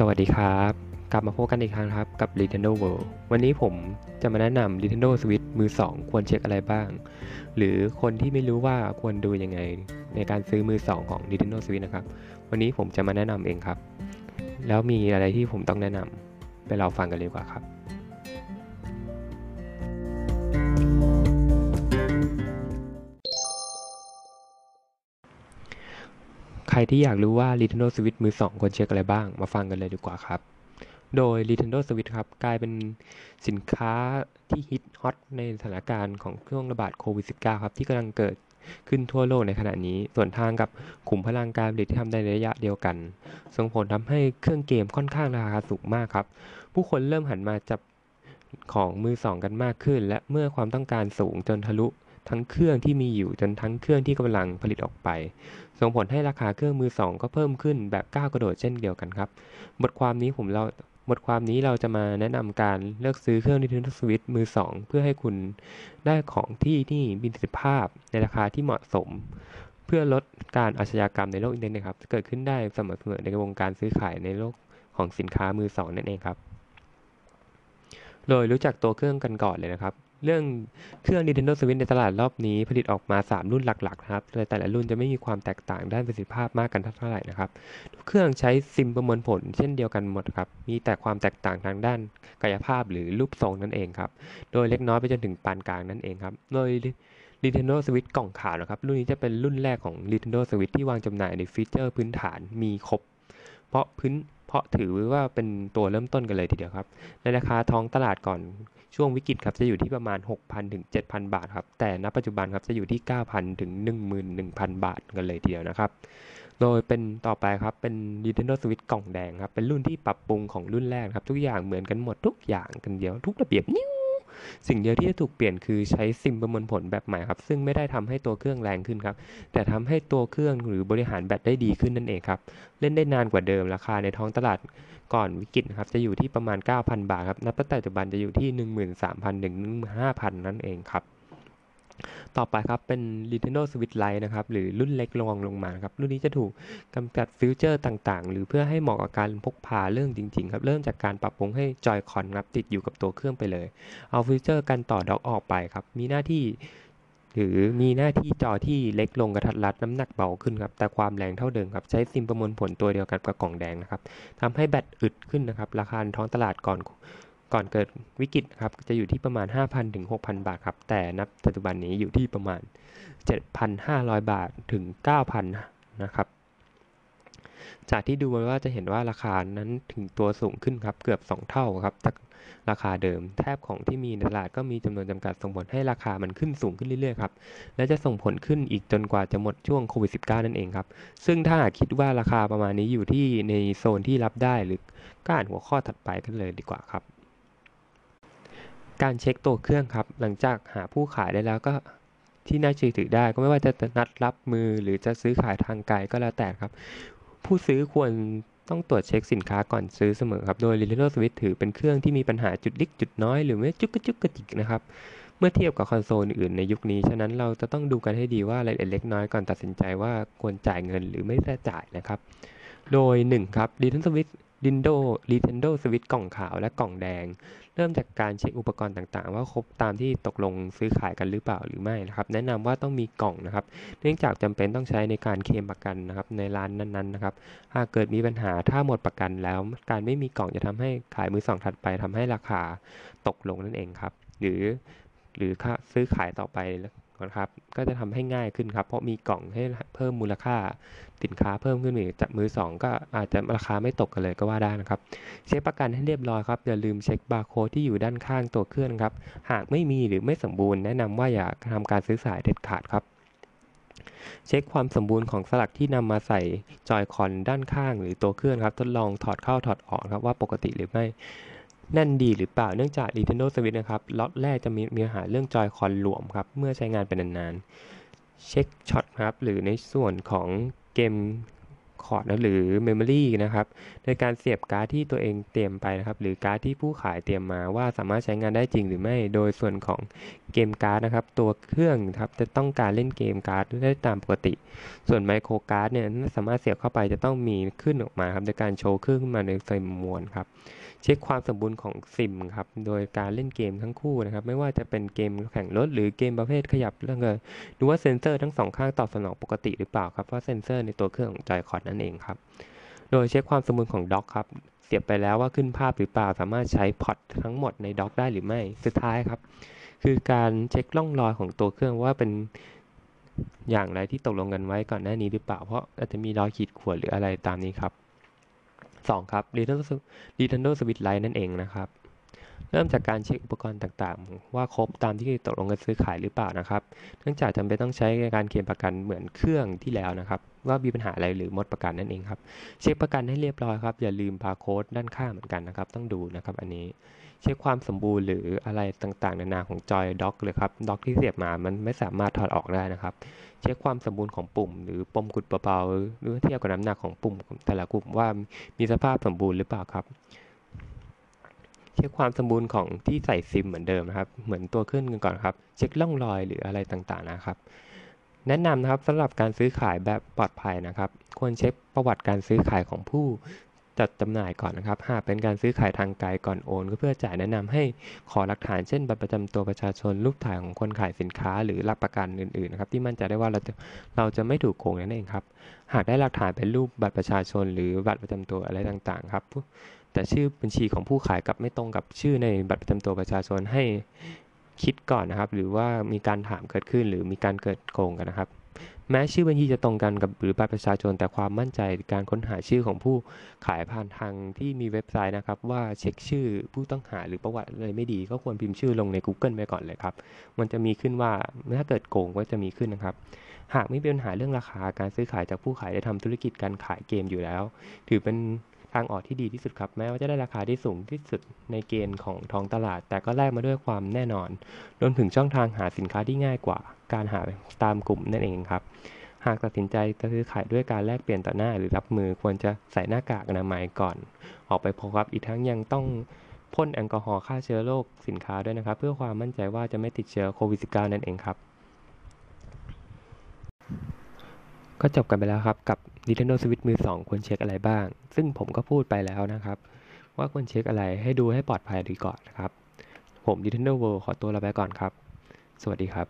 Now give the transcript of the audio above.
สวัสดีครับ กลับมาพบกันอีกครั้งครับกับ Nintendo World วันนี้ผมจะมาแนะนำ Nintendo Switch มือ 2 ควรเช็คอะไรบ้าง หรือคนที่ไม่รู้ว่าควรดูยังไง ในการซื้อมือ 2 ของ Nintendo Switch นะครับ วันนี้ผมจะมาแนะนำเองครับ แล้วมีอะไรที่ผมต้องแนะนำไปเราฟังกันเลยดีกว่าครับ รที่อยากรู้ว่า Nintendo Switch มือ 2ควรเช็คอะไรบ้าง มาฟังกันเลยดีกว่าครับ โดย Nintendo Switch ครับ กลายเป็นสินค้าที่ฮิตฮอตในสถานการณ์ของช่วงระบาดโควิด -19 ครับ ที่กำลังเกิดขึ้นทั่วโลกในขณะนี้ ส่วนทางกับขุมพลังการผลิตที่ทำในระยะเดียวกัน ส่งผลทำให้เครื่องเกมค่อนข้างราคาสูงมากครับ ผู้คนเริ่มหันมาจับของมือสองกันมากขึ้น และเมื่อความต้องการสูงจนทะลุ ทั้งเครื่องที่มีอยู่จนทั้งเครื่องที่กำลังผลิตออกไป ส่งผลให้ราคาเครื่องมือสองก็เพิ่มขึ้นแบบก้าวกระโดดเช่นเดียวกันครับ บทความนี้ผมเราบทความนี้เราจะมาแนะนำการเลือกซื้อเครื่อง Nintendo Switch มือ 2 เพื่อให้คุณได้ของที่ที่มีประสิทธิภาพในราคาที่เหมาะสม เพื่อลดการอาชญากรรมในโลกอินเทอร์เน็ตครับเกิดขึ้นได้เสมอๆในวงการซื้อขายในโลกของสินค้ามือ 2 นั่นเองครับ โดยรู้จักตัวเครื่องกันก่อนเลยนะครับ เรื่องเครื่อง Nintendo Switch ในตลาดรอบนี้ผลิตออกมา 3 รุ่นหลักๆนะครับแต่แต่ละรุ่นจะไม่มีความแตกต่างด้านประสิทธิภาพมากกันเท่าไหร่นะครับ ทุกเครื่องใช้ซิมประมวลผลเช่นเดียวกันหมดครับ มีแต่ความแตกต่างทางด้านกายภาพหรือรูปทรงนั่นเองครับ โดยเล็กน้อยไปจนถึงปานกลางนั่นเองครับ โดย Nintendo Switch กล่องขาวนะครับ รุ่นนี้จะเป็นรุ่นแรกของ Nintendo Switch ที่วางจำหน่ายในฟีเจอร์พื้นฐานมีครบ เพราะพื้นเพราะถือว่าเป็นตัวเริ่มต้นกันเลยทีเดียวครับ ในราคาท้องตลาดก่อน ช่วงวิกฤตครับจะอยู่ที่ประมาณ 6,000ถึง7,000 บาทครับ แต่ณปัจจุบันครับจะอยู่ที่ 9,000ถึง11,000 บาทกันเลยทีเดียวนะครับ โดยเป็นต่อไปครับเป็น Nintendo Switch กล่องแดงครับ เป็นรุ่นที่ปรับปรุงของรุ่นแรกครับ ทุกอย่างเหมือนกันหมดทุกอย่างกันเดียวทุกระเบียบนิ้ว สิ่งเดียวที่จะถูกเปลี่ยนคือใช้ซิมประมวลผลแบบใหม่ครับ ซึ่งไม่ได้ทำให้ตัวเครื่องแรงขึ้นครับ แต่ทำให้ตัวเครื่องหรือบริหารแบตได้ดีขึ้นนั่นเองครับ เล่นได้นานกว่าเดิมราคาในท้องตลาดก่อนวิกฤตครับจะอยู่ที่ประมาณ 9,000 บาทครับนับตั้งแต่ปัจจุบันจะอยู่ที่ 13,000ถึง15,000 นั่นเองครับ ต่อไปครับเป็น Nintendo Switch Lite นะครับหรือรุ่นเล็กลงลงมาครับรุ่นนี้จะถูกกำจัด feature ต่างๆ หรือเพื่อให้เหมาะกับการพกพาเรื่องจริงๆครับเริ่มจากการปรับปรุงให้ Joy-Con ครับติดอยู่กับตัวเครื่องไปเลย เอา feature การต่อ dock ออกไปครับมีหน้าที่หรือมีหน้าที่จอที่เล็กลงกระทัดรัดน้ำหนักเบาขึ้นครับแต่ความแรงเท่าเดิมครับใช้ซิมประมวลผลตัวเดียวกันกับกล่องแดงนะครับทำให้แบตอึดขึ้นนะครับราคาท้องตลาดก่อน ก่อนเกิดวิกฤตครับจะอยู่ที่ประมาณ 5,000ถึง6,000 บาทครับ แต่ณปัจจุบันนี้อยู่ที่ประมาณ 7,500 บาทถึง 9,000 นะครับ จากที่ดูมาว่าจะเห็นว่าราคานั้นถึงตัวสูงขึ้นครับเกือบ 2 เท่าครับจากราคาเดิมแทบของที่มีในตลาดก็มีจำนวนจำกัดส่งผลให้ราคามันขึ้นสูงขึ้นเรื่อยๆครับและจะส่งผลขึ้นอีกจนกว่าจะหมดช่วงโควิด -19 นั่นเองครับซึ่งถ้าคิดว่าราคาประมาณนี้อยู่ที่ในโซนที่รับได้หรือกานหัวข้อถัดไปกันเลยดีกว่าครับ การเช็คตัวเครื่องครับ หลังจากหาผู้ขายได้แล้วก็ที่น่าเชื่อถือได้ ก็ไม่ว่าจะนัดรับมือหรือจะซื้อขายทางไกลก็แล้วแต่ครับ ผู้ซื้อควรต้องตรวจเช็คสินค้าก่อนซื้อเสมอครับ โดย Nintendo Switch ถือเป็นเครื่องที่มีปัญหาจุดเล็กจุดน้อยหรือไม่จุกกระจุกกระจิกนะครับ เมื่อเทียบกับคอนโซลอื่นในยุคนี้ ฉะนั้นเราจะต้องดูกันให้ดีว่ารายละเอียดเล็กน้อยก่อนตัดสินใจว่าควรจ่ายเงินหรือไม่จ่ายนะครับ โดย 1 ครับ Nintendo Switch Nintendo Nintendo Switch กล่องขาวและกล่องแดง เริ่มจากการเช็คอุปกรณ์ต่างๆ ว่าครบตามที่ตกลงซื้อขายกันหรือเปล่าหรือไม่นะครับ แนะนำว่าต้องมีกล่องนะครับ เนื่องจากจำเป็นต้องใช้ในการเคลมประกันนะครับในร้านนั้นๆนะครับ หากเกิดมีปัญหาถ้าหมดประกันแล้ว การไม่มีกล่องจะทำให้ขายมือสองถัดไปทำให้ราคาตกลงนั่นเองครับ หรือหรือค่าซื้อขายต่อไป นะครับ ก็จะทำให้ง่ายขึ้นครับ เพราะมีกล่องให้เพิ่มมูลค่าสินค้าเพิ่มขึ้นอีกจากมือสองก็อาจจะราคาไม่ตกกันเลยก็ว่าได้นะครับ เช็คประกันให้เรียบร้อยครับอย่าลืมเช็คบาร์โค้ดที่อยู่ด้านข้างตัวเครื่องครับ หากไม่มีหรือไม่สมบูรณ์แนะนำว่าอย่าทำการซื้อขายเด็ดขาดครับเช็คความสมบูรณ์ของสลักที่นำมาใส่ Joy-Con ด้านข้างหรือตัวเครื่องครับ ทดลองถอดเข้าถอดออกครับว่าปกติหรือไม่ แน่นดีหรือเปล่าเนื่องจาก Nintendo Switch นะครับล็อตแรกจะมีมีปัญหาเรื่อง Joy-Con หลวมครับเมื่อใช้งานเป็นนานๆ เช็คช็อตครับหรือในส่วนของเกมการ์ดนะหรือ Memory นะครับโดยการเสียบการ์ดที่ตัวเองเตรียมไปนะครับหรือการ์ดที่ผู้ขายเตรียมมาว่าสามารถใช้งานได้จริงหรือไม่โดยส่วนของเกมการ์ดนะครับตัวเครื่องครับจะต้องการเล่นเกมการ์ดได้ตามปกติ ส่วนไมโครการ์ดเนี่ยสามารถเสียบเข้าไปจะต้องมีขึ้นออกมาครับโดยการโชว์เครื่องขึ้นมาในเฟรมมวลครับเช็คความสมบูรณ์ของซิมครับโดยการเล่นเกมทั้งคู่นะครับไม่ว่าจะเป็นเกมแข่งรถหรือเกมประเภทขยับเรื่องเงินดูว่าเซ็นเซอร์ทั้งสองข้างตอบสนองปกติหรือเปล่าครับว่าเซ็นเซอร์ในตัวเครื่องของจอยคอร์ดนั่นเองครับโดยเช็คความสมบูรณ์ของด็อกครับเสียบไปแล้วว่าขึ้นภาพหรือเปล่า สามารถใช้พอร์ตทั้งหมดในด็อกได้หรือไม่สุดท้ายครับ คือการเช็คร่องรอยของตัวเครื่องว่าเป็นอย่างไรที่ตกลงกันไว้ก่อนหน้านี้หรือเปล่า เพราะอาจจะมีรอยขีดข่วนหรืออะไรตามนี้ครับ 2. ครับ Nintendo Switch Lite นั่นเองนะครับ เริ่มจากการเช็คอุปกรณ์ต่างๆ ว่าครบตามที่ตกลงกันซื้อขายหรือเปล่านะครับ เนื่องจากจำเป็นต้องใช้การเคลมประกันเหมือนเครื่องที่แล้วนะครับ ว่ามีปัญหาอะไรหรือหมดประกันนั่นเองครับ เช็คประกันให้เรียบร้อยครับ อย่าลืมบาร์โค้ดด้านข้างเหมือนกันนะครับ ต้องดูนะครับ อันนี้เช็คความสมบูรณ์หรืออะไรต่างๆ นานาของจอยด็อกเลยครับด็อกที่เสียบมามันไม่สามารถถอดออกได้นะครับ เช็คความสมบูรณ์ของปุ่ม หรือปมกุดเบาๆหรือเทียบกับน้ำหนักของปุ่มแต่ละกลุ่มว่ามีสภาพสมบูรณ์หรือเปล่าครับ ช็คความสมบูรณ์ของที่ใส่ซิมเหมือนเดิมนะครับ เหมือนตัวขึ้นกันก่อนครับ เช็คร่องรอยหรืออะไรต่างๆนะครับ แนะนำนะครับสำหรับการซื้อขายแบบปลอดภัยนะครับ ควรเช็คประวัติการซื้อขายของผู้จัดจำหน่ายก่อนนะครับ หากเป็นการซื้อขายทางไกลก่อนโอน ก็เพื่อจ่ายแนะนำให้ขอหลักฐานเช่นบัตรประจำตัวประชาชนรูปถ่ายของคนขายสินค้า หรือรับประกันอื่นๆนะครับที่มั่นใจได้ว่าเราจะเราจะไม่ถูกโกงนั่นเองครับ หากได้หลักฐานเป็นรูปบัตรประชาชน หรือบัตรประจำตัวอะไรต่างๆครับ แต่ชื่อบัญชีของผู้ขายกับไม่ตรงกับชื่อในบัตรประจำตัวประชาชนให้คิดก่อนนะครับ หรือว่ามีการถามเกิดขึ้น หรือมีการเกิดโกงกันนะครับ แม้ชื่อบัญชีจะตรงกันกับหรือบัตรประชาชน แต่ความมั่นใจการค้นหาชื่อของผู้ขายผ่านทางที่มีเว็บไซต์นะครับ ว่าเช็คชื่อผู้ต้องหาหรือประวัติอะไรไม่ดี ก็ควรพิมพ์ชื่อลงใน Google ไปก่อนเลยครับ มันจะมีขึ้นว่าถ้าเกิดโกงก็จะมีขึ้นนะครับ หากไม่มีปัญหาเรื่องราคาการซื้อขายจากผู้ขายได้ทำธุรกิจการขายเกมอยู่แล้ว ถือเป็นางออกที่ดีที่สุดครับ แม้ว่าจะได้ราคาที่สูงที่สุดในเกณฑ์ของท้องตลาด แต่ก็แลกมาด้วยความแน่นอนรวมถึงช่องทางหาสินค้าที่ง่ายกว่า การหาตามกลุ่มนั่นเองครับ หากตัดสินใจจะซื้อขายด้วยการแลกเปลี่ยนต่อหน้าหรือรับมือควรจะใส่หน้ากากอนามัยก่อน ออกไปพบครับอีกทั้งยังต้องพ่นแอลกอฮอล์ฆ่าเชื้อโรคสินค้าด้วยนะครับ เพื่อความมั่นใจว่าจะไม่ติดเชื้อโควิด -19 นั่นเองครับ ก็จบกันไปแล้วครับกับ Nintendo Switch มือ 2 ควรเช็คอะไรบ้าง ซึ่งผมก็พูดไปแล้วนะครับ ว่าควรเช็คอะไรให้ดูให้ปลอดภัยดีก่อนนะครับ ผม Nintendo World ขอตัวลาไปก่อนครับ สวัสดีครับ